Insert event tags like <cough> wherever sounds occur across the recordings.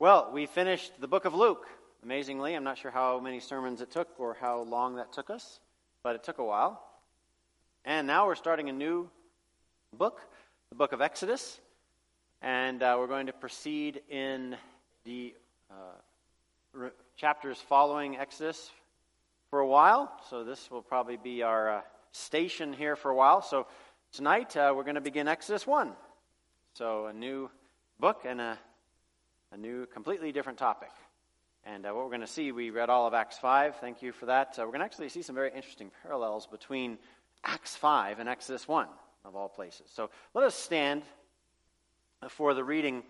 Well, we finished the book of Luke. Amazingly, I'm not sure how many sermons it took or how long that took us, but it took a while. And now we're starting a new book, the book of Exodus. And uh, we're going to proceed in the uh, re- chapters following Exodus for a while. So this will probably be our uh, station here for a while. So tonight uh, we're going to begin Exodus 1. So a new book and a a new, completely different topic. And uh, what we're going to see, we read all of Acts 5. Thank you for that. Uh, we're going to actually see some very interesting parallels between Acts 5 and Exodus 1, of all places. So let us stand for the reading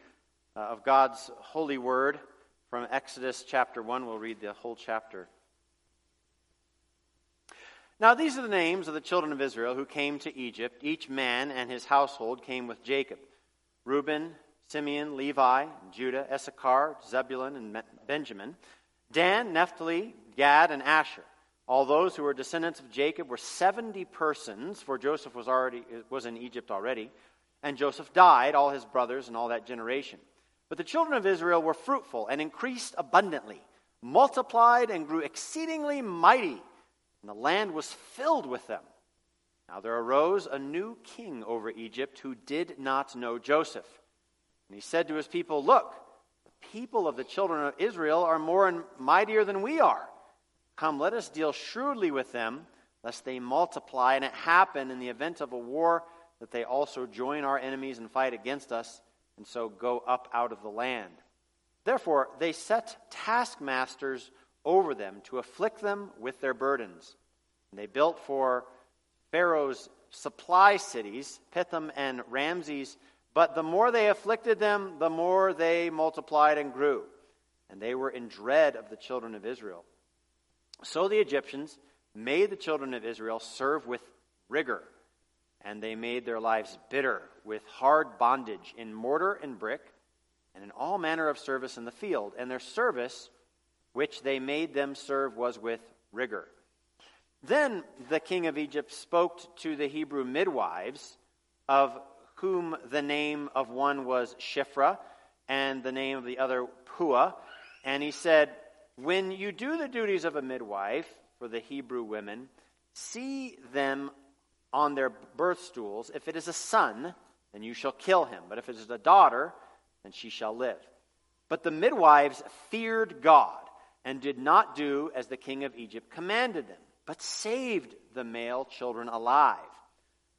uh, of God's holy word from Exodus chapter 1. We'll read the whole chapter. Now, these are the names of the children of Israel who came to Egypt. Each man and his household came with Jacob Reuben, Simeon, Levi, Judah, Issachar, Zebulun, and Benjamin, Dan, Naphtali, Gad, and Asher. All those who were descendants of Jacob were 70 persons, for Joseph was, already, was in Egypt already, and Joseph died, all his brothers, and all that generation. But the children of Israel were fruitful and increased abundantly, multiplied and grew exceedingly mighty, and the land was filled with them. Now there arose a new king over Egypt who did not know Joseph. And he said to his people, Look, the people of the children of Israel are more and mightier than we are. Come, let us deal shrewdly with them, lest they multiply, and it happen in the event of a war that they also join our enemies and fight against us, and so go up out of the land. Therefore, they set taskmasters over them to afflict them with their burdens. And they built for Pharaoh's supply cities, Pithom and Ramses, but the more they afflicted them, the more they multiplied and grew. And they were in dread of the children of Israel. So the Egyptians made the children of Israel serve with rigor, and they made their lives bitter with hard bondage in mortar and brick, and in all manner of service in the field. And their service, which they made them serve, was with rigor. Then the king of Egypt spoke to the Hebrew midwives of whom the name of one was Shiphrah, and the name of the other Puah. And he said, When you do the duties of a midwife for the Hebrew women, see them on their birth stools. If it is a son, then you shall kill him. But if it is a daughter, then she shall live. But the midwives feared God and did not do as the king of Egypt commanded them, but saved the male children alive.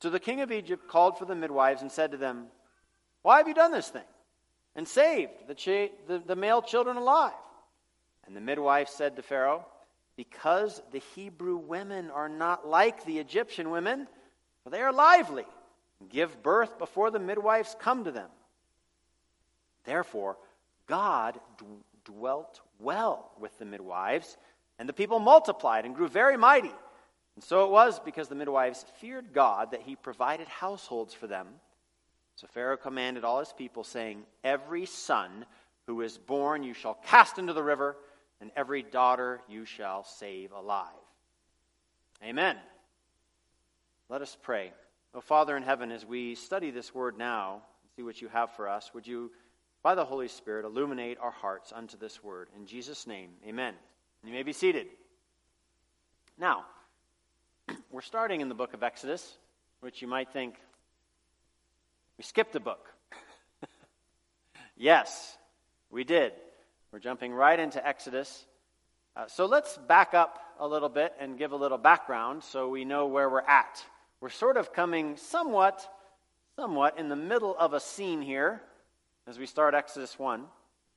So the king of Egypt called for the midwives and said to them, Why have you done this thing? And saved the, the, the male children alive. And the midwife said to Pharaoh, Because the Hebrew women are not like the Egyptian women, for they are lively, and give birth before the midwives come to them. Therefore, God d- dwelt well with the midwives, and the people multiplied and grew very mighty. And so it was because the midwives feared God that he provided households for them. So Pharaoh commanded all his people, saying, Every son who is born you shall cast into the river, and every daughter you shall save alive. Amen. Let us pray. O Father in heaven, as we study this word now, and see what you have for us, would you, by the Holy Spirit, illuminate our hearts unto this word? In Jesus' name, amen. You may be seated. Now, we're starting in the book of Exodus, which you might think we skipped a book. <laughs> yes, we did. We're jumping right into Exodus. Uh, so let's back up a little bit and give a little background so we know where we're at. We're sort of coming somewhat, somewhat in the middle of a scene here as we start Exodus 1.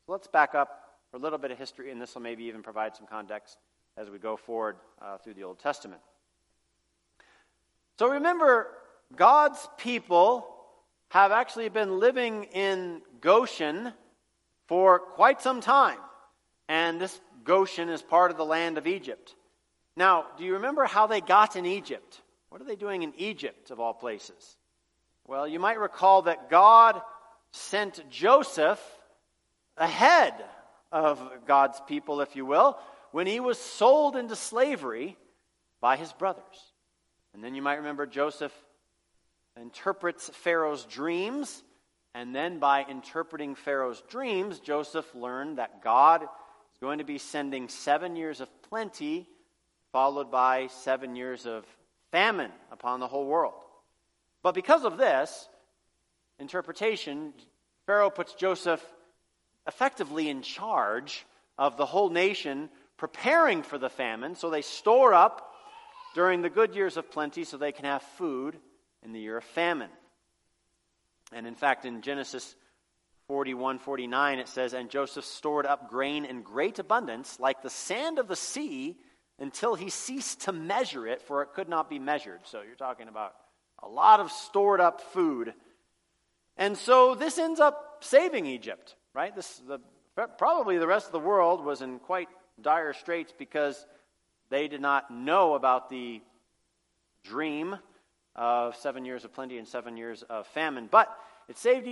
So let's back up for a little bit of history, and this will maybe even provide some context as we go forward uh, through the Old Testament. So remember, God's people have actually been living in Goshen for quite some time. And this Goshen is part of the land of Egypt. Now, do you remember how they got in Egypt? What are they doing in Egypt, of all places? Well, you might recall that God sent Joseph ahead of God's people, if you will, when he was sold into slavery by his brothers. And then you might remember Joseph interprets Pharaoh's dreams And then by interpreting Pharaoh's dreams, Joseph learned that God is going to be sending seven years of plenty, followed by seven years of famine upon the whole world. But because of this interpretation, Pharaoh puts Joseph effectively in charge of the whole nation, preparing for the famine. So they store up during the good years of plenty so they can have food in the year of famine. And in fact, in Genesis 41 49, it says, And Joseph stored up grain in great abundance, like the sand of the sea, until he ceased to measure it, for it could not be measured. So you're talking about a lot of stored up food. And so this ends up saving Egypt, right? This, the, probably the rest of the world was in quite dire straits because they did not know about the dream of seven years of plenty and seven years of famine. But it saved,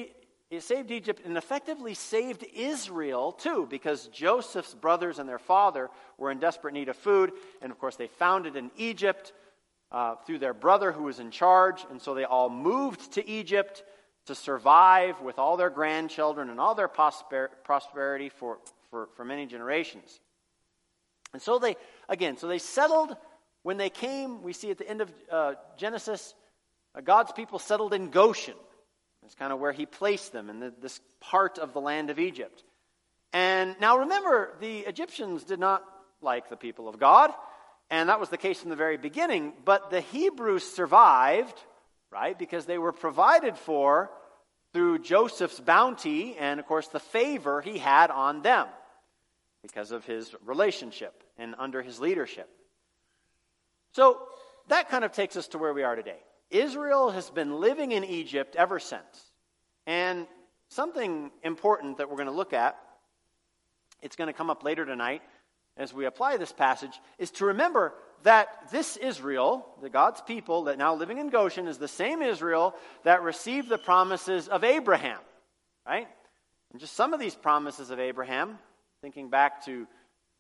it saved Egypt and effectively saved Israel too, because Joseph's brothers and their father were in desperate need of food. And of course, they found it in Egypt uh, through their brother who was in charge. And so they all moved to Egypt to survive with all their grandchildren and all their prosper- prosperity for, for, for many generations. And so they, again, so they settled when they came, we see at the end of uh, Genesis, uh, God's people settled in Goshen. That's kind of where he placed them in the, this part of the land of Egypt. And now remember, the Egyptians did not like the people of God, and that was the case from the very beginning. But the Hebrews survived, right, because they were provided for through Joseph's bounty and, of course, the favor he had on them because of his relationship and under his leadership. So that kind of takes us to where we are today. Israel has been living in Egypt ever since. And something important that we're going to look at, it's going to come up later tonight as we apply this passage, is to remember that this Israel, the God's people that now living in Goshen, is the same Israel that received the promises of Abraham, right? And just some of these promises of Abraham, thinking back to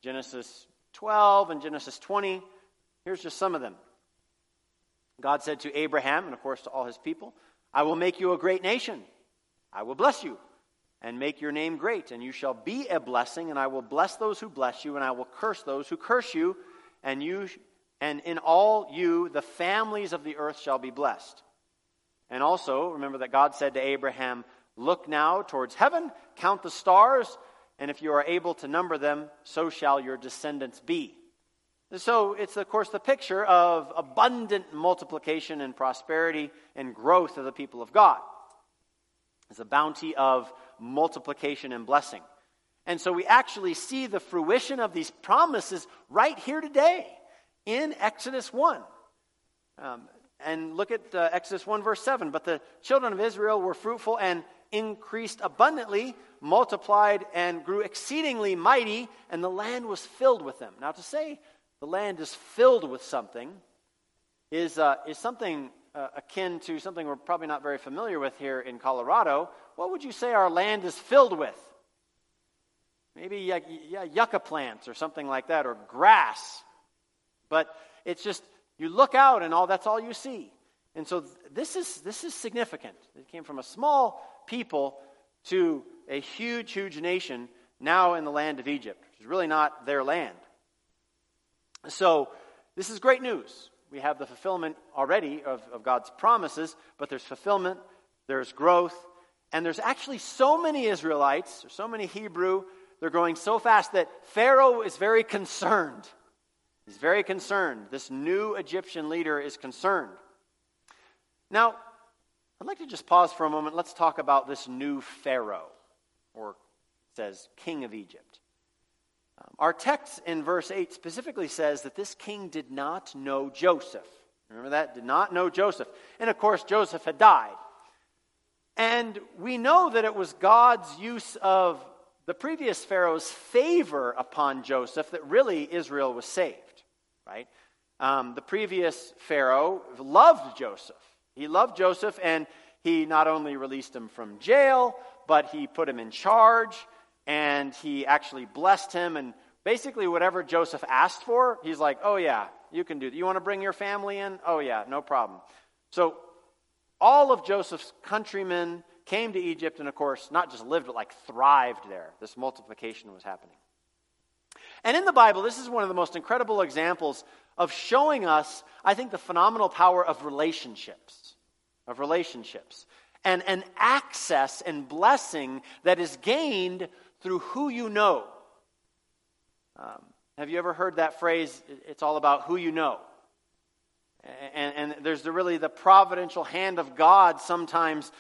Genesis 12 and Genesis 20, Here's just some of them. God said to Abraham, and of course to all his people, I will make you a great nation. I will bless you and make your name great, and you shall be a blessing, and I will bless those who bless you, and I will curse those who curse you, and you and in all you the families of the earth shall be blessed. And also, remember that God said to Abraham, Look now towards heaven, count the stars, and if you are able to number them, so shall your descendants be. So it's, of course, the picture of abundant multiplication and prosperity and growth of the people of God. It's a bounty of multiplication and blessing. And so we actually see the fruition of these promises right here today in Exodus 1. Um, and look at uh, Exodus 1, verse 7. But the children of Israel were fruitful and increased abundantly, multiplied and grew exceedingly mighty, and the land was filled with them. Now, to say the land is filled with something is, uh, is something uh, akin to something we're probably not very familiar with here in Colorado. What would you say our land is filled with? Maybe yeah, yucca plants or something like that, or grass. But it's just, you look out and all that's all you see. And so this is, this is significant. It came from a small people to a huge, huge nation now in the land of Egypt, which is really not their land. So, this is great news. We have the fulfillment already of, of God's promises, but there's fulfillment, there's growth, and there's actually so many Israelites, so many Hebrew, they're growing so fast that Pharaoh is very concerned. He's very concerned. This new Egyptian leader is concerned. Now, I'd like to just pause for a moment. Let's talk about this new Pharaoh, or says king of Egypt. Um, our text in verse 8 specifically says that this king did not know Joseph. Remember that? Did not know Joseph. And of course, Joseph had died. And we know that it was God's use of the previous Pharaoh's favor upon Joseph that really Israel was saved, right? Um, the previous Pharaoh loved Joseph. He loved Joseph, and he not only released him from jail, but he put him in charge and he actually blessed him. And basically, whatever Joseph asked for, he's like, oh, yeah, you can do that. You want to bring your family in? Oh, yeah, no problem. So, all of Joseph's countrymen came to Egypt and, of course, not just lived, but like thrived there. This multiplication was happening. And in the Bible, this is one of the most incredible examples of showing us, I think, the phenomenal power of relationships. Of relationships. And an access and blessing that is gained through who you know. Um, have you ever heard that phrase? It's all about who you know. And, and there's the, really the providential hand of God sometimes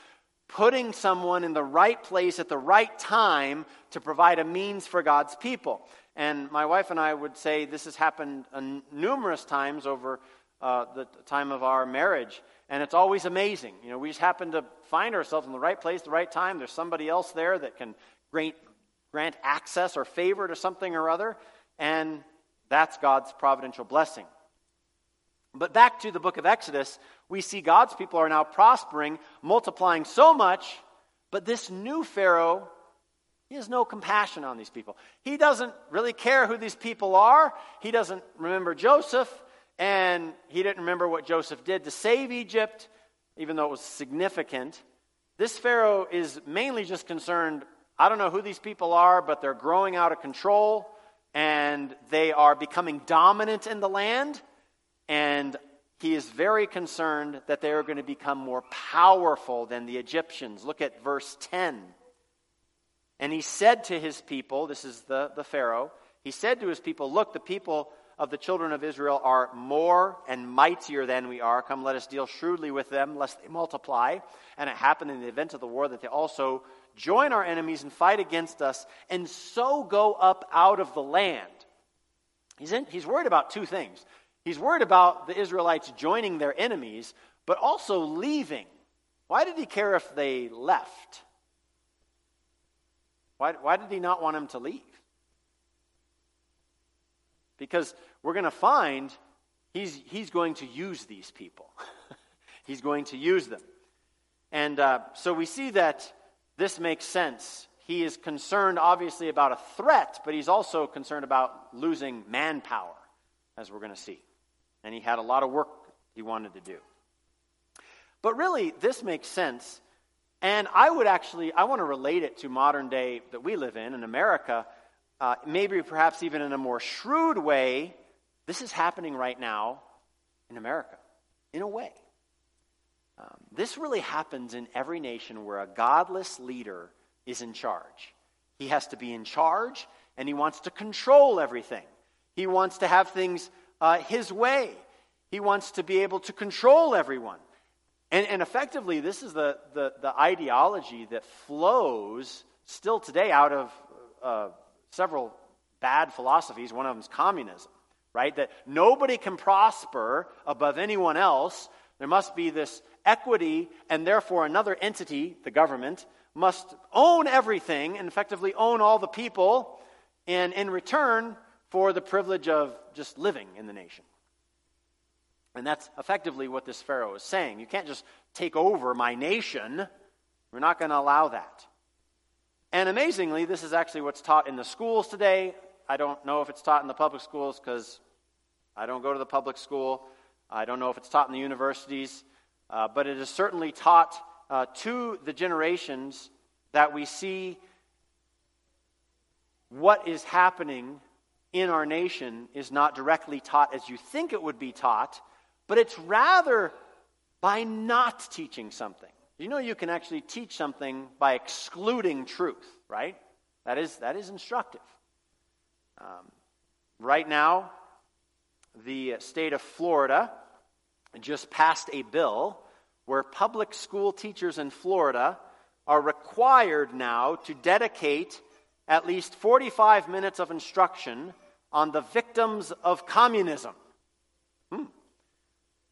putting someone in the right place at the right time to provide a means for God's people. And my wife and I would say this has happened numerous times over uh, the time of our marriage. And it's always amazing. You know, we just happen to find ourselves in the right place, the right time. There's somebody else there that can grant, grant access or favor to something or other. And that's God's providential blessing. But back to the book of Exodus, we see God's people are now prospering, multiplying so much, but this new Pharaoh, he has no compassion on these people. He doesn't really care who these people are. He doesn't remember Joseph, and he didn't remember what Joseph did to save Egypt, even though it was significant. This Pharaoh is mainly just concerned I don't know who these people are, but they're growing out of control, and they are becoming dominant in the land and he is very concerned that they are going to become more powerful than the Egyptians. Look at verse 10. And he said to his people, this is the, the Pharaoh, he said to his people, Look, the people of the children of Israel are more and mightier than we are. Come, let us deal shrewdly with them, lest they multiply. And it happened in the event of the war that they also join our enemies and fight against us, and so go up out of the land. He's, in, he's worried about two things. He's worried about the Israelites joining their enemies, but also leaving. Why did he care if they left? Why, why did he not want them to leave? Because we're going to find he's, he's going to use these people, <laughs> he's going to use them. And uh, so we see that this makes sense. He is concerned, obviously, about a threat, but he's also concerned about losing manpower, as we're going to see and he had a lot of work he wanted to do. But really, this makes sense. And I would actually, I want to relate it to modern day that we live in, in America, uh, maybe perhaps even in a more shrewd way. This is happening right now in America, in a way. Um, this really happens in every nation where a godless leader is in charge. He has to be in charge, and he wants to control everything. He wants to have things uh, his way. He wants to be able to control everyone. And, and effectively, this is the, the, the, ideology that flows still today out of uh, several bad philosophies. One of them is communism, right? That nobody can prosper above anyone else. There must be this equity, and therefore another entity, the government, must own everything and effectively own all the people. And in return, for the privilege of just living in the nation. And that's effectively what this Pharaoh is saying. You can't just take over my nation. We're not going to allow that. And amazingly, this is actually what's taught in the schools today. I don't know if it's taught in the public schools because I don't go to the public school. I don't know if it's taught in the universities. Uh, but it is certainly taught uh, to the generations that we see what is happening in our nation is not directly taught as you think it would be taught, but it's rather by not teaching something. You know, you can actually teach something by excluding truth, right? That is, that is instructive. Um, right now, the state of Florida just passed a bill where public school teachers in Florida are required now to dedicate at least 45 minutes of instruction on the victims of communism. Hmm.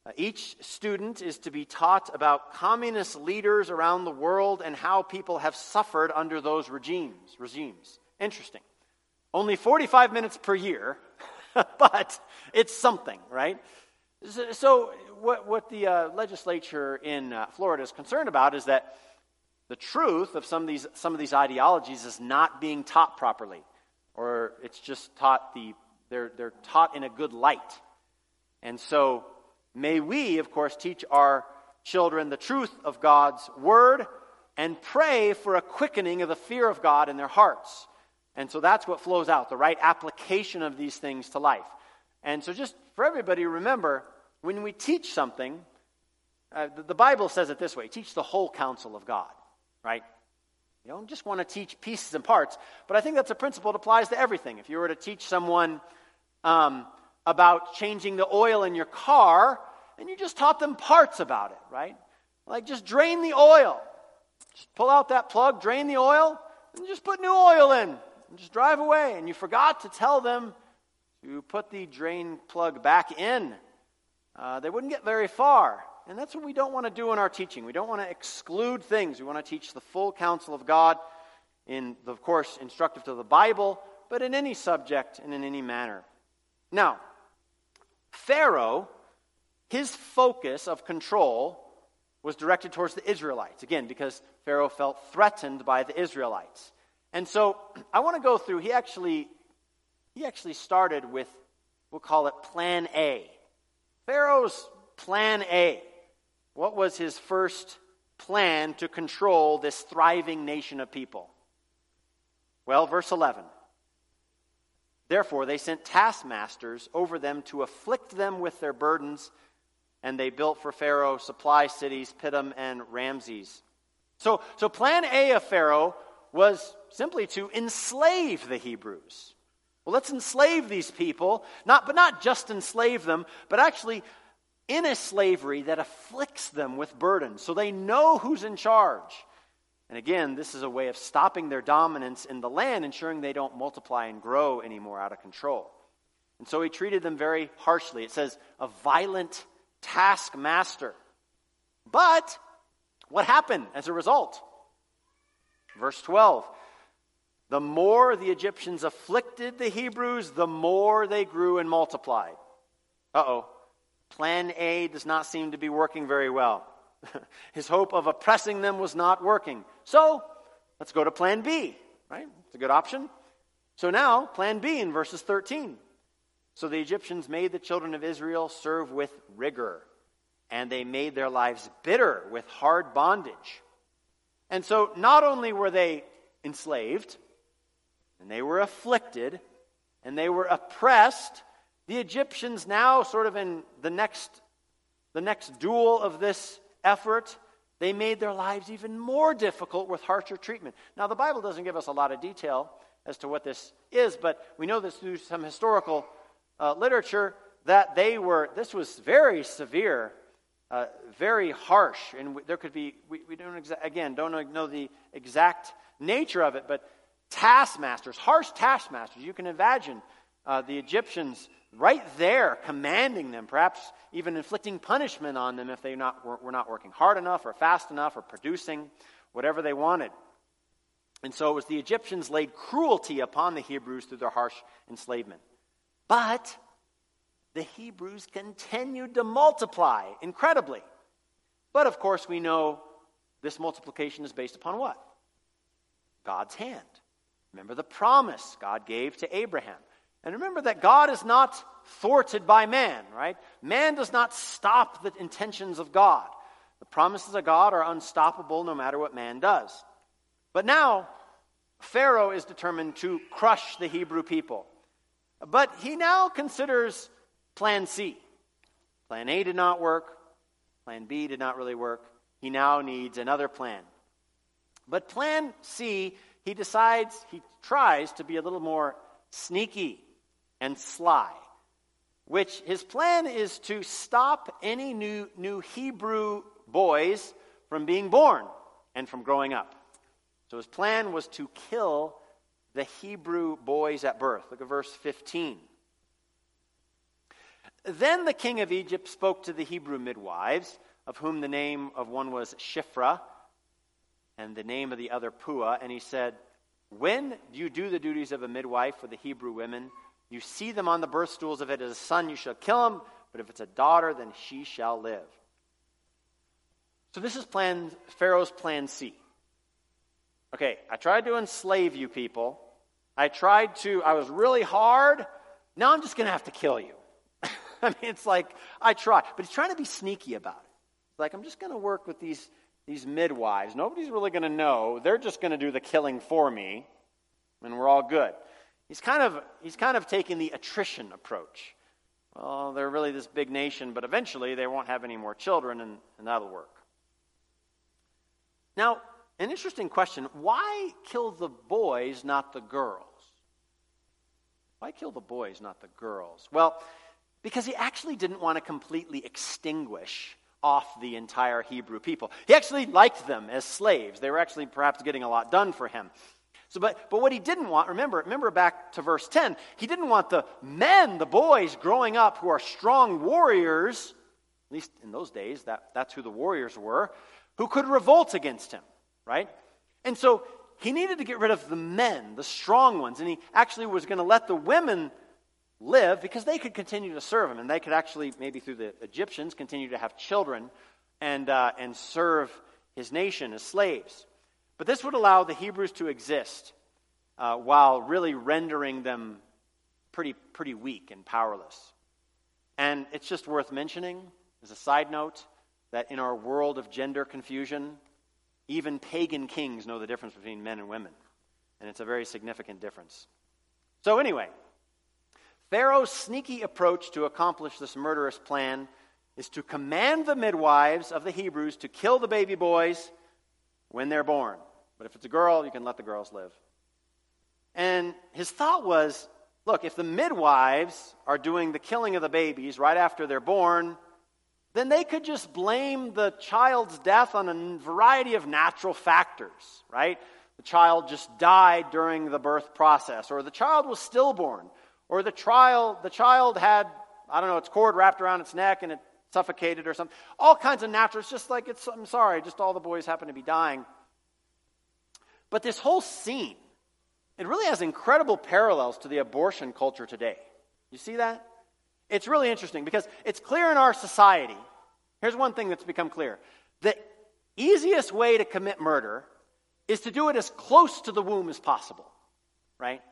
Uh, each student is to be taught about communist leaders around the world and how people have suffered under those regimes. Regimes. Interesting. Only 45 minutes per year, <laughs> but it's something, right? So, what, what the uh, legislature in uh, Florida is concerned about is that the truth of some of these, some of these ideologies is not being taught properly, or it's just taught the, they're, they're taught in a good light. And so, may we, of course, teach our children the truth of God's word, and pray for a quickening of the fear of God in their hearts. And so that's what flows out, the right application of these things to life. And so, just for everybody, remember when we teach something, uh, the, the Bible says it this way teach the whole counsel of God, right? You don't just want to teach pieces and parts, but I think that's a principle that applies to everything. If you were to teach someone um, about changing the oil in your car, and you just taught them parts about it, right? Like just drain the oil. Just pull out that plug, drain the oil, and just put new oil in. And just drive away. And you forgot to tell them to put the drain plug back in. Uh, they wouldn't get very far. And that's what we don't want to do in our teaching. We don't want to exclude things. We want to teach the full counsel of God, in, of course, instructive to the Bible, but in any subject and in any manner. Now, Pharaoh, his focus of control was directed towards the Israelites. Again, because Pharaoh felt threatened by the Israelites. And so <clears throat> I want to go through, he actually, he actually started with, we'll call it plan A. Pharaoh's plan A. What was his first plan to control this thriving nation of people? Well, verse 11. Therefore, they sent taskmasters over them to afflict them with their burdens and they built for Pharaoh supply cities, Pithom and Ramses. So, so plan A of Pharaoh was simply to enslave the Hebrews. Well, let's enslave these people, not, but not just enslave them, but actually in a slavery that afflicts them with burdens so they know who's in charge. And again, this is a way of stopping their dominance in the land, ensuring they don't multiply and grow anymore out of control. And so he treated them very harshly. It says, a violent taskmaster. But what happened as a result? Verse 12 The more the Egyptians afflicted the Hebrews, the more they grew and multiplied. Uh oh. Plan A does not seem to be working very well. <laughs> His hope of oppressing them was not working. So, let's go to plan B, right? It's a good option. So now, plan B in verses 13. So the Egyptians made the children of Israel serve with rigor, and they made their lives bitter with hard bondage. And so not only were they enslaved, and they were afflicted, and they were oppressed, the Egyptians now, sort of in the next, the next duel of this effort, they made their lives even more difficult with harsher treatment. Now, the Bible doesn't give us a lot of detail as to what this is, but we know this through some historical uh, literature that they were, this was very severe, uh, very harsh, and there could be, we, we don't, exa- again, don't know the exact nature of it, but taskmasters, harsh taskmasters. You can imagine uh, the Egyptians right there commanding them, perhaps even inflicting punishment on them if they not, were, were not working hard enough or fast enough or producing whatever they wanted. And so it was the Egyptians laid cruelty upon the Hebrews through their harsh enslavement. But the Hebrews continued to multiply incredibly. But of course, we know this multiplication is based upon what? God's hand. Remember the promise God gave to Abraham. And remember that God is not thwarted by man, right? Man does not stop the intentions of God. The promises of God are unstoppable no matter what man does. But now, Pharaoh is determined to crush the Hebrew people. But he now considers plan C. Plan A did not work. Plan B did not really work. He now needs another plan. But plan C, he decides, he tries to be a little more sneaky and sly, which his plan is to stop any new, new Hebrew boys from being born and from growing up. So his plan was to kill the Hebrew boys at birth. Look at verse 15. Then the king of Egypt spoke to the Hebrew midwives, of whom the name of one was Shiphrah, and the name of the other Puah, and he said, When you do the duties of a midwife for the Hebrew women, you see them on the birth stools. If it is a son, you shall kill him, but if it's a daughter, then she shall live. So this is plan, Pharaoh's plan C. Okay, I tried to enslave you people. I tried to, I was really hard. Now I'm just going to have to kill you. <laughs> I mean, it's like, I tried. But he's trying to be sneaky about it. Like, I'm just going to work with these, these midwives. Nobody's really going to know. They're just going to do the killing for me, and we're all good. He's kind of, he's kind of taking the attrition approach. Well, they're really this big nation, but eventually they won't have any more children, and, and that'll work. Now, an interesting question why kill the boys, not the girls? Why kill the boys, not the girls? Well, because he actually didn't want to completely extinguish off the entire Hebrew people. He actually liked them as slaves. They were actually perhaps getting a lot done for him. So, but, but what he didn't want, remember, remember back to verse 10, he didn't want the men, the boys growing up who are strong warriors, at least in those days, that, that's who the warriors were, who could revolt against him, right? And so he needed to get rid of the men, the strong ones, and he actually was going to let the women live because they could continue to serve him, and they could actually, maybe through the Egyptians, continue to have children and, uh, and serve his nation as slaves. But this would allow the Hebrews to exist uh, while really rendering them pretty, pretty weak and powerless. And it's just worth mentioning, as a side note, that in our world of gender confusion, even pagan kings know the difference between men and women. And it's a very significant difference. So, anyway, Pharaoh's sneaky approach to accomplish this murderous plan is to command the midwives of the Hebrews to kill the baby boys when they're born. But if it's a girl, you can let the girls live. And his thought was look, if the midwives are doing the killing of the babies right after they're born, then they could just blame the child's death on a variety of natural factors, right? The child just died during the birth process, or the child was stillborn, or the child, the child had, I don't know, its cord wrapped around its neck and it suffocated or something. All kinds of natural, it's just like, it's, I'm sorry, just all the boys happen to be dying. But this whole scene, it really has incredible parallels to the abortion culture today. You see that? It's really interesting because it's clear in our society. Here's one thing that's become clear the easiest way to commit murder is to do it as close to the womb as possible, right?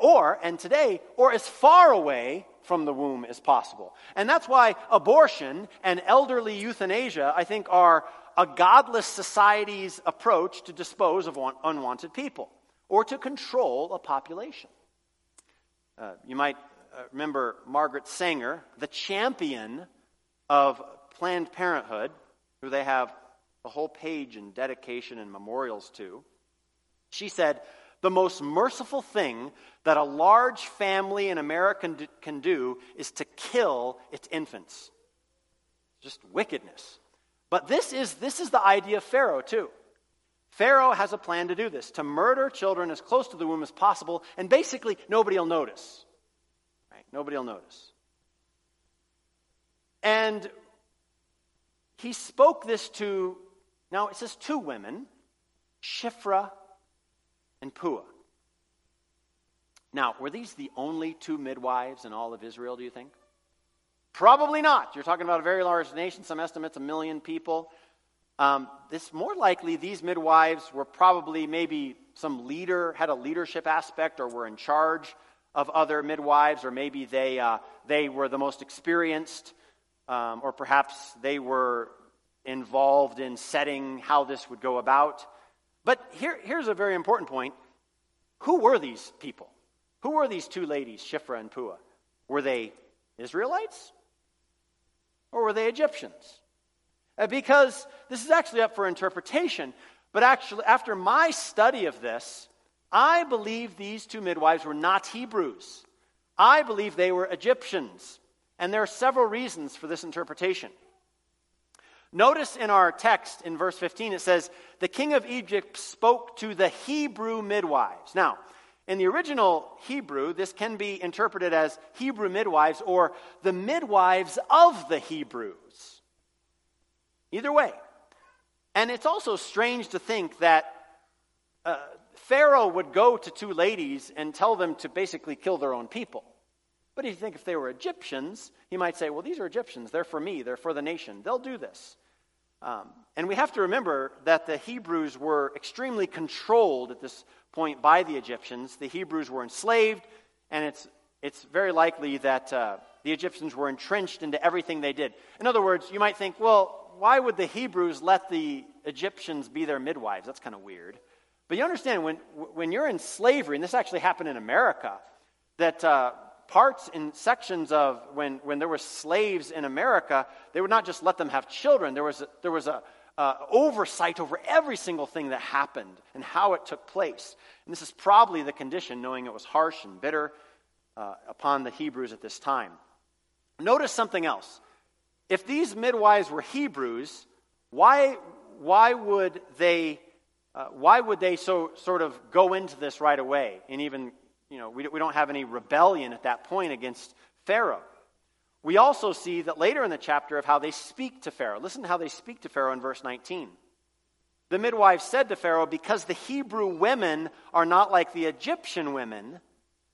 Or, and today, or as far away from the womb as possible. And that's why abortion and elderly euthanasia, I think, are a godless society's approach to dispose of unwanted people or to control a population. Uh, you might uh, remember Margaret Sanger, the champion of Planned Parenthood, who they have a whole page in dedication and memorials to. She said, the most merciful thing that a large family in America can do is to kill its infants. Just wickedness. But this is, this is the idea of Pharaoh, too. Pharaoh has a plan to do this, to murder children as close to the womb as possible, and basically nobody will notice. Right? Nobody will notice. And he spoke this to, now it says two women, Shiphrah and Puah. Now, were these the only two midwives in all of Israel, do you think? Probably not. You're talking about a very large nation, some estimates a million people. Um, this more likely these midwives were probably maybe some leader had a leadership aspect or were in charge of other midwives or maybe they uh, they were the most experienced um, or perhaps they were involved in setting how this would go about but here, here's a very important point. Who were these people? Who were these two ladies, Shiphrah and Puah? Were they Israelites? Or were they Egyptians? Uh, because this is actually up for interpretation, but actually, after my study of this, I believe these two midwives were not Hebrews. I believe they were Egyptians. And there are several reasons for this interpretation. Notice in our text in verse 15, it says, The king of Egypt spoke to the Hebrew midwives. Now, in the original Hebrew, this can be interpreted as Hebrew midwives or the midwives of the Hebrews. Either way. And it's also strange to think that uh, Pharaoh would go to two ladies and tell them to basically kill their own people. But if you think if they were Egyptians, he might say, well, these are Egyptians. They're for me. They're for the nation. They'll do this. Um, and we have to remember that the Hebrews were extremely controlled at this point by the Egyptians. The Hebrews were enslaved, and it's, it's very likely that uh, the Egyptians were entrenched into everything they did. In other words, you might think, well, why would the Hebrews let the Egyptians be their midwives? That's kind of weird. But you understand, when, when you're in slavery, and this actually happened in America, that uh, parts and sections of when, when there were slaves in America, they would not just let them have children. There was a, there was a oversight over every single thing that happened and how it took place. And this is probably the condition, knowing it was harsh and bitter uh, upon the Hebrews at this time. Notice something else. If these midwives were Hebrews, why, why would they? Uh, why would they so sort of go into this right away and even you know, we, we don't have any rebellion at that point against Pharaoh. We also see that later in the chapter of how they speak to Pharaoh. Listen to how they speak to Pharaoh in verse 19. The midwife said to Pharaoh, Because the Hebrew women are not like the Egyptian women,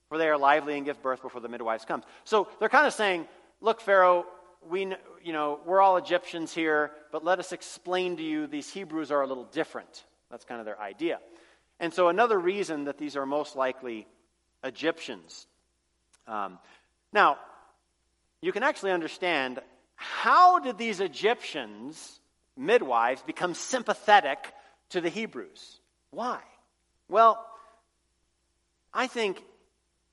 for they are lively and give birth before the midwives come. So they're kind of saying, Look, Pharaoh, we, you know, we're all Egyptians here, but let us explain to you these Hebrews are a little different. That's kind of their idea. And so another reason that these are most likely Egyptians. Um, now, you can actually understand how did these Egyptians, midwives, become sympathetic to the Hebrews? Why? Well, I think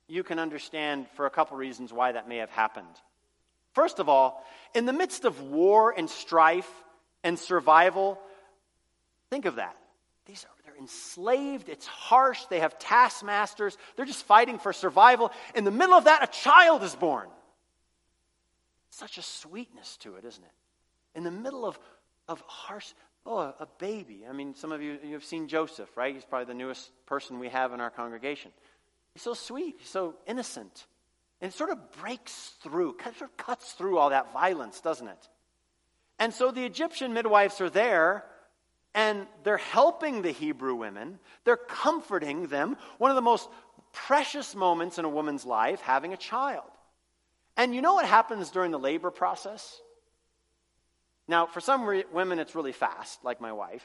you can understand for a couple reasons why that may have happened. First of all, in the midst of war and strife and survival, think of that. These are they're enslaved. It's harsh. They have taskmasters. They're just fighting for survival. In the middle of that, a child is born. Such a sweetness to it, isn't it? In the middle of, of harsh, oh, a, baby. I mean, some of you, you've seen Joseph, right? He's probably the newest person we have in our congregation. He's so sweet. He's so innocent. And it sort of breaks through, sort of cuts through all that violence, doesn't it? And so the Egyptian midwives are there and they're helping the Hebrew women. They're comforting them. One of the most precious moments in a woman's life, having a child. And you know what happens during the labor process? Now, for some re- women, it's really fast, like my wife.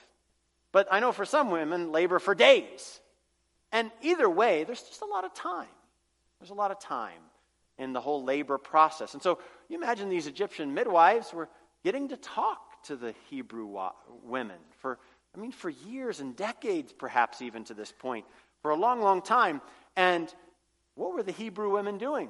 But I know for some women, labor for days. And either way, there's just a lot of time. There's a lot of time in the whole labor process. And so you imagine these Egyptian midwives were getting to talk to the Hebrew women for, I mean, for years and decades, perhaps even to this point, for a long, long time. And what were the Hebrew women doing?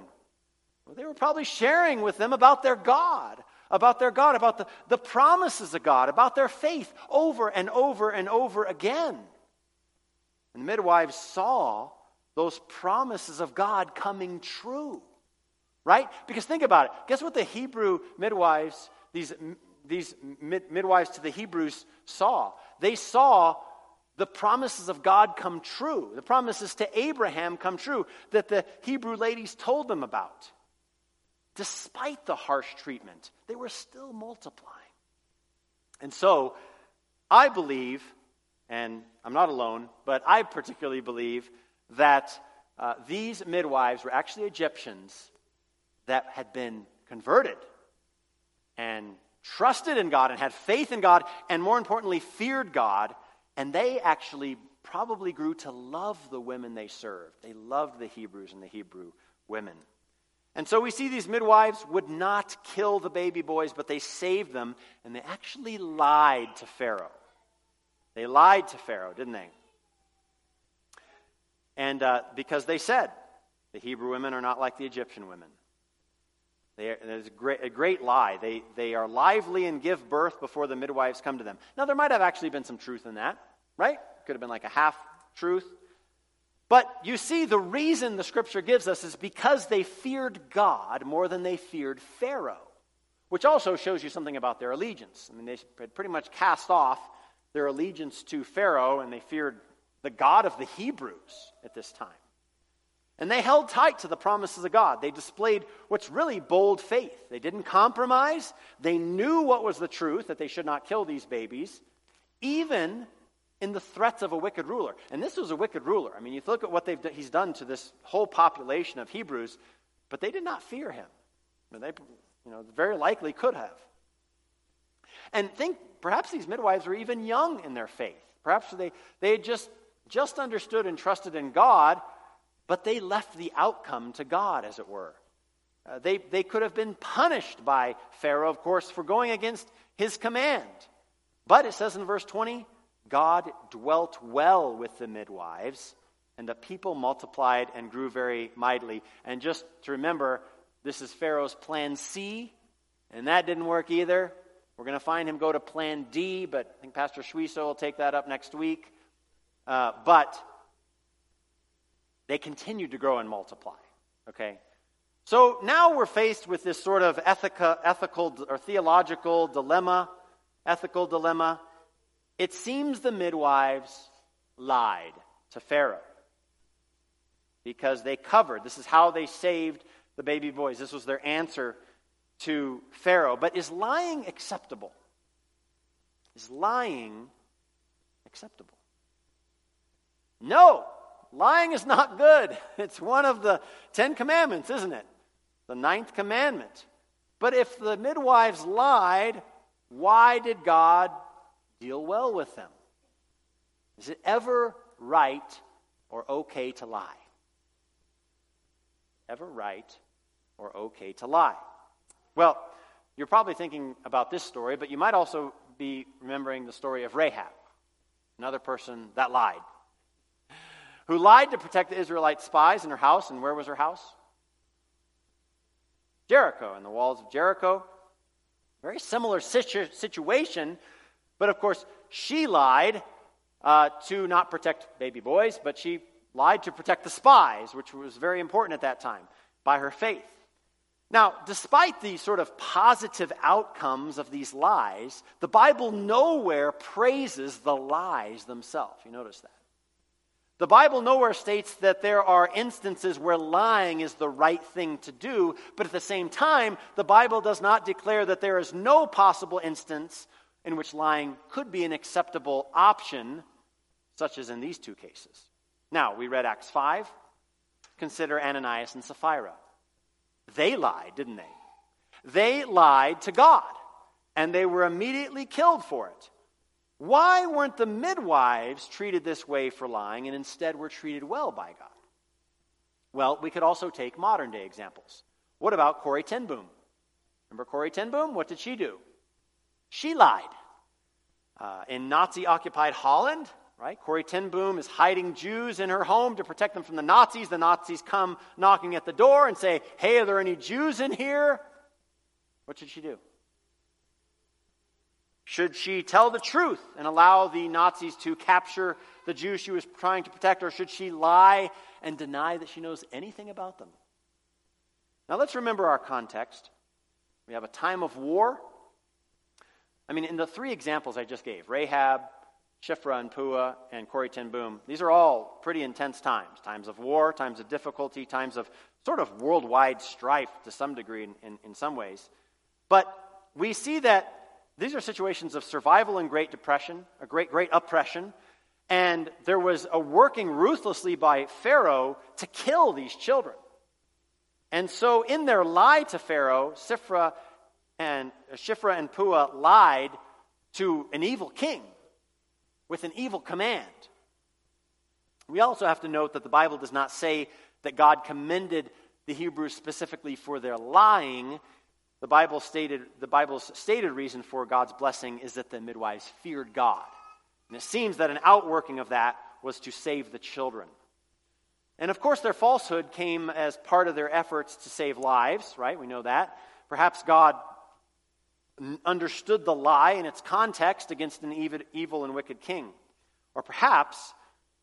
Well, they were probably sharing with them about their God, about their God, about the, the promises of God, about their faith over and over and over again. And the midwives saw those promises of God coming true. Right? Because think about it. Guess what the Hebrew midwives, these these mid- midwives to the Hebrews saw. They saw the promises of God come true, the promises to Abraham come true that the Hebrew ladies told them about. Despite the harsh treatment, they were still multiplying. And so, I believe, and I'm not alone, but I particularly believe that uh, these midwives were actually Egyptians that had been converted and trusted in God and had faith in God, and more importantly, feared God, and they actually probably grew to love the women they served. They loved the Hebrews and the Hebrew women. And so we see these midwives would not kill the baby boys, but they saved them, and they actually lied to Pharaoh. They lied to Pharaoh, didn't they? And uh, because they said, the Hebrew women are not like the Egyptian women. They, there's a great, a great lie. They, they are lively and give birth before the midwives come to them. Now, there might have actually been some truth in that, right? Could have been like a half truth. But you see, the reason the scripture gives us is because they feared God more than they feared Pharaoh, which also shows you something about their allegiance. I mean, they had pretty much cast off their allegiance to Pharaoh and they feared the God of the Hebrews at this time. And they held tight to the promises of God. They displayed what's really bold faith. They didn't compromise. They knew what was the truth, that they should not kill these babies, even in the threats of a wicked ruler. And this was a wicked ruler. I mean, you look at what he's done to this whole population of Hebrews, but they did not fear him. They, you know, very likely could have. And think perhaps these midwives were even young in their faith. Perhaps they, they had just, just understood and trusted in God but they left the outcome to God, as it were. Uh, they, they could have been punished by Pharaoh, of course, for going against his command. But it says in verse 20, God dwelt well with the midwives, and the people multiplied and grew very mightily. And just to remember, this is Pharaoh's plan C, and that didn't work either. We're going to find him go to plan D, but I think Pastor Schwieso will take that up next week. Uh, but they continued to grow and multiply. Okay? So now we're faced with this sort of ethica, ethical or theological dilemma, ethical dilemma. It seems the midwives lied to Pharaoh because they covered. This is how they saved the baby boys. This was their answer to Pharaoh. But is lying acceptable? Is lying acceptable? No, lying is not good. <laughs> It's one of the Ten Commandments, isn't it? The ninth commandment. But if the midwives lied, why did God deal well with them? Is it ever right or okay to lie? Ever right or okay to lie? Well, you're probably thinking about this story, but you might also be remembering the story of Rahab, another person that lied, who lied to protect the Israelite spies in her house. And where was her house? Jericho, in the walls of Jericho. Very similar situ- situation, but of course, she lied uh, to not protect baby boys, but she lied to protect the spies, which was very important at that time, by her faith. Now, despite the sort of positive outcomes of these lies, the Bible nowhere praises the lies themselves. You notice that? The Bible nowhere states that there are instances where lying is the right thing to do, but at the same time, the Bible does not declare that there is no possible instance in which lying could be an acceptable option, such as in these two cases. Now, we read Acts 5. Consider Ananias and Sapphira. They lied, didn't they? They lied to God, and they were immediately killed for it. Why weren't the midwives treated this way for lying and instead were treated well by God? Well, we could also take modern day examples. What about Corrie ten Boom? Remember Corrie ten Boom? What did she do? She lied. Uh, in Nazi occupied Holland, right? Corrie ten Boom is hiding Jews in her home to protect them from the Nazis. The Nazis come knocking at the door and say, Hey, are there any Jews in here? What should she do? Should she tell the truth and allow the Nazis to capture the Jews she was trying to protect, or should she lie and deny that she knows anything about them? Now let's remember our context. We have a time of war. I mean, in the three examples I just gave Rahab, Shiphrah and Puah, and Corrie ten Boom. These are all pretty intense times times of war, times of difficulty, times of sort of worldwide strife to some degree in, in, in some ways. But we see that these are situations of survival and great depression, a great, great oppression, and there was a working ruthlessly by Pharaoh to kill these children. And so, in their lie to Pharaoh, Shiphrah and uh, Shiphrah and Puah lied to an evil king with an evil command. We also have to note that the Bible does not say that God commended the Hebrews specifically for their lying. The Bible stated the Bible's stated reason for God's blessing is that the midwives feared God. And it seems that an outworking of that was to save the children. And of course, their falsehood came as part of their efforts to save lives, right? We know that. Perhaps God understood the lie in its context against an evil and wicked king. Or perhaps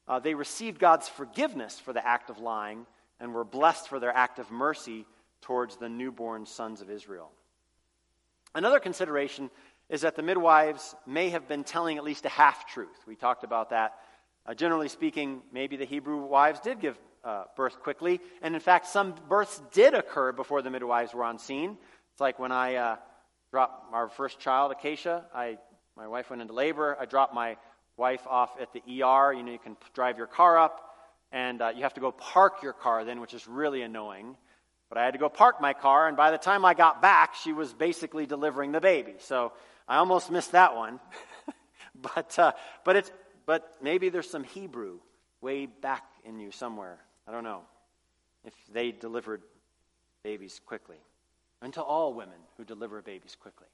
uh, they received God's forgiveness for the act of lying and were blessed for their act of mercy towards the newborn sons of Israel. Another consideration is that the midwives may have been telling at least a half truth. We talked about that. Uh, generally speaking, maybe the Hebrew wives did give uh, birth quickly, and in fact, some births did occur before the midwives were on scene. It's like when I uh, dropped our first child, Acacia. I, my wife went into labor. I dropped my wife off at the ER. You know, you can drive your car up, and uh, you have to go park your car then, which is really annoying. But I had to go park my car, and by the time I got back, she was basically delivering the baby. So I almost missed that one. <laughs> but, uh, but, it's, but maybe there's some Hebrew way back in you somewhere. I don't know if they delivered babies quickly, and to all women who deliver babies quickly.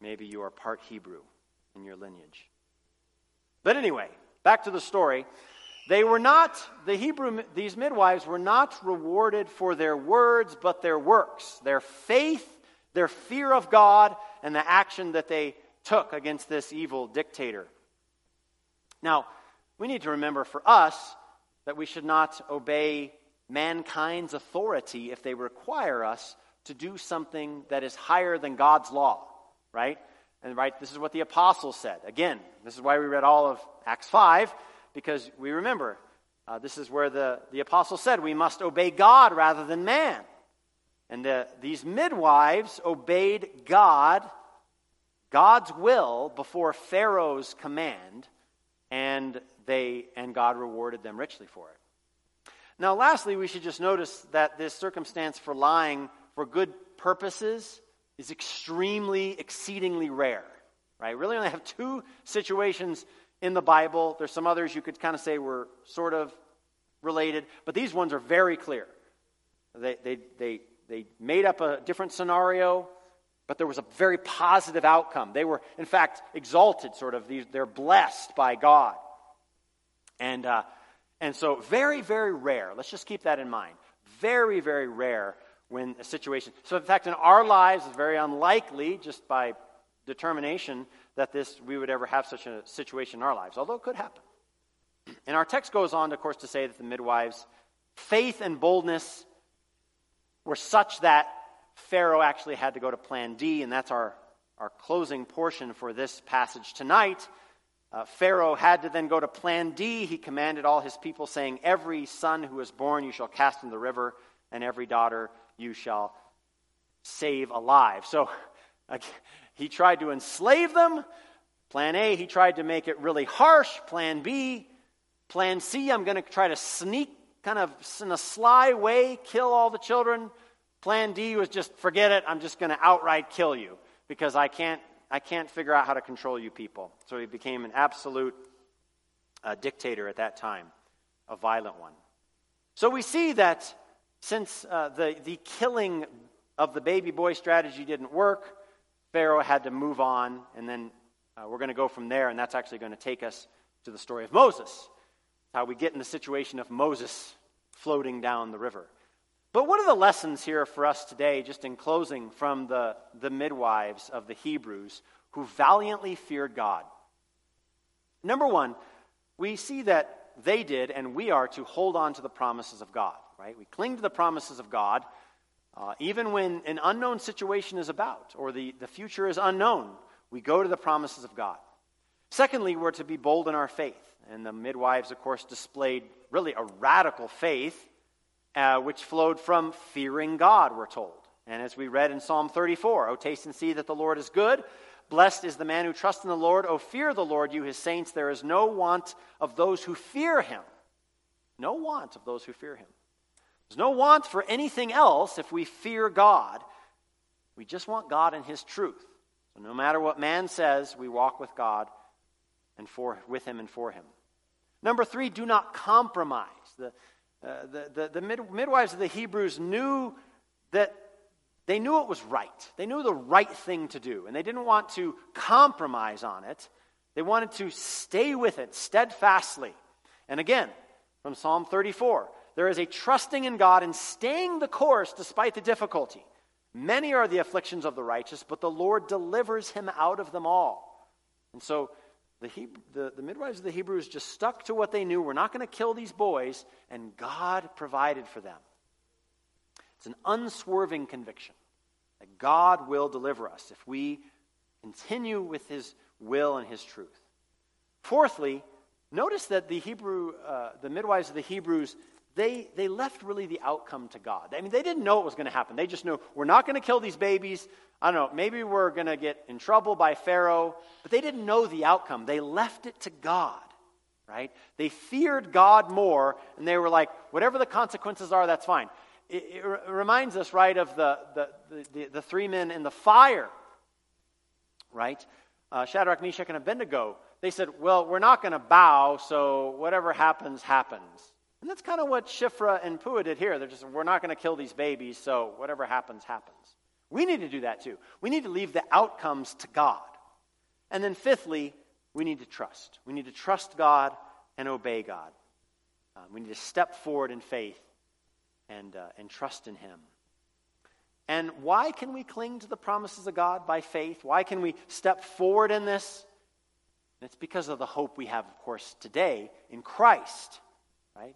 Maybe you are part Hebrew in your lineage. But anyway, back to the story. They were not, the Hebrew, these midwives were not rewarded for their words, but their works, their faith, their fear of God, and the action that they took against this evil dictator. Now, we need to remember for us that we should not obey mankind's authority if they require us to do something that is higher than God's law, right? And right, this is what the apostles said. Again, this is why we read all of Acts 5 because we remember uh, this is where the, the apostle said we must obey God rather than man. And the, these midwives obeyed God, God's will, before Pharaoh's command, and, they, and God rewarded them richly for it. Now, lastly, we should just notice that this circumstance for lying for good purposes is extremely, exceedingly rare. Right? Really only have two situations in the Bible. There's some others you could kind of say were sort of related, but these ones are very clear. They, they, they, they made up a different scenario, but there was a very positive outcome. They were, in fact, exalted, sort of. They're blessed by God. And, uh, and so, very, very rare. Let's just keep that in mind. Very, very rare when a situation. So, in fact, in our lives, it's very unlikely, just by determination, that this we would ever have such a situation in our lives, although it could happen. <clears throat> And our text goes on, of course, to say that the midwives' faith and boldness were such that Pharaoh actually had to go to plan D, and that's our, our closing portion for this passage tonight. Uh, Pharaoh had to then go to plan D. He commanded all his people, saying, Every son who is born you shall cast in the river, and every daughter you shall save alive. So, he tried to enslave them. Plan A, he tried to make it really harsh. Plan B, Plan C, I'm going to try to sneak, kind of in a sly way, kill all the children. Plan D was just forget it. I'm just going to outright kill you because I can't, I can't figure out how to control you people. So he became an absolute uh, dictator at that time, a violent one. So we see that since uh, the, the killing of the baby boy strategy didn't work, Pharaoh had to move on, and then uh, we're going to go from there, and that's actually going to take us to the story of Moses. How we get in the situation of Moses floating down the river. But what are the lessons here for us today, just in closing, from the, the midwives of the Hebrews who valiantly feared God? Number one, we see that they did, and we are to hold on to the promises of God, right? We cling to the promises of God uh, even when an unknown situation is about or the, the future is unknown, we go to the promises of God. Secondly, we're to be bold in our faith. And the midwives, of course, displayed really a radical faith, uh, which flowed from fearing God, we're told. And as we read in Psalm 34, O taste and see that the Lord is good. Blessed is the man who trusts in the Lord. O fear the Lord, you his saints. There is no want of those who fear him. No want of those who fear him. There's no want for anything else if we fear God. We just want God and His truth. So no matter what man says, we walk with God and for, with Him and for Him. Number three, do not compromise. The, uh, the, the, the mid, midwives of the Hebrews knew that they knew it was right. They knew the right thing to do, and they didn't want to compromise on it. They wanted to stay with it steadfastly. And again, from Psalm 34 there is a trusting in God and staying the course despite the difficulty. Many are the afflictions of the righteous, but the Lord delivers him out of them all. And so the, Hebrew, the, the midwives of the Hebrews just stuck to what they knew. We're not going to kill these boys, and God provided for them. It's an unswerving conviction that God will deliver us if we continue with his will and his truth. Fourthly, notice that the Hebrew, uh, the midwives of the Hebrews they, they left really the outcome to God. I mean, they didn't know what was going to happen. They just knew we're not going to kill these babies. I don't know, maybe we're going to get in trouble by Pharaoh, but they didn't know the outcome. They left it to God, right? They feared God more, and they were like, whatever the consequences are, that's fine. It, it, it reminds us, right, of the, the, the, the, three men in the fire, right? Uh, Shadrach, Meshach, and Abednego. They said, well, we're not going to bow, so whatever happens, happens And that's kind of what Shiphrah and Puah did here. They're just, we're not going to kill these babies, so whatever happens, happens. We need to do that too. We need to leave the outcomes to God. And then, fifthly, we need to trust. We need to trust God and obey God. Uh, we need to step forward in faith and, uh, and trust in Him. And why can we cling to the promises of God by faith? Why can we step forward in this? And it's because of the hope we have, of course, today in Christ, right?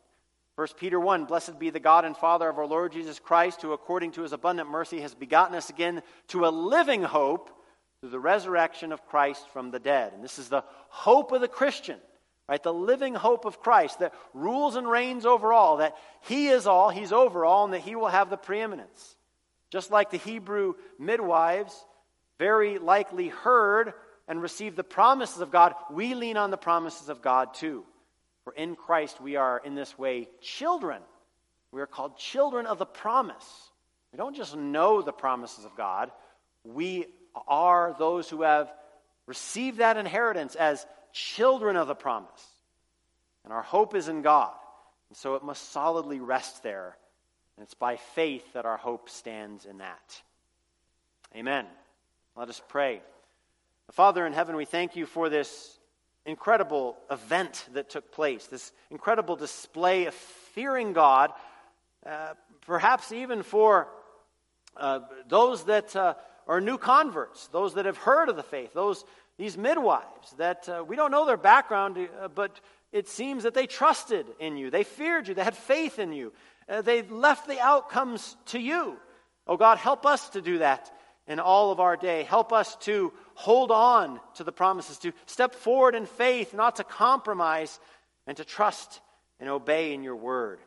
1 Peter 1 Blessed be the God and Father of our Lord Jesus Christ, who according to his abundant mercy has begotten us again to a living hope through the resurrection of Christ from the dead. And this is the hope of the Christian, right? The living hope of Christ that rules and reigns over all, that he is all, he's over all, and that he will have the preeminence. Just like the Hebrew midwives very likely heard and received the promises of God, we lean on the promises of God too. For in Christ we are in this way children. We are called children of the promise. We don't just know the promises of God, we are those who have received that inheritance as children of the promise. And our hope is in God. And so it must solidly rest there and it's by faith that our hope stands in that. Amen. Let us pray. Father in heaven, we thank you for this incredible event that took place, this incredible display of fearing God, uh, perhaps even for uh, those that uh, are new converts, those that have heard of the faith, those these midwives that uh, we don't know their background, uh, but it seems that they trusted in you, they feared you, they had faith in you, uh, they left the outcomes to you. Oh God, help us to do that in all of our day. Help us to hold on to the promises, to step forward in faith, not to compromise, and to trust and obey in your word.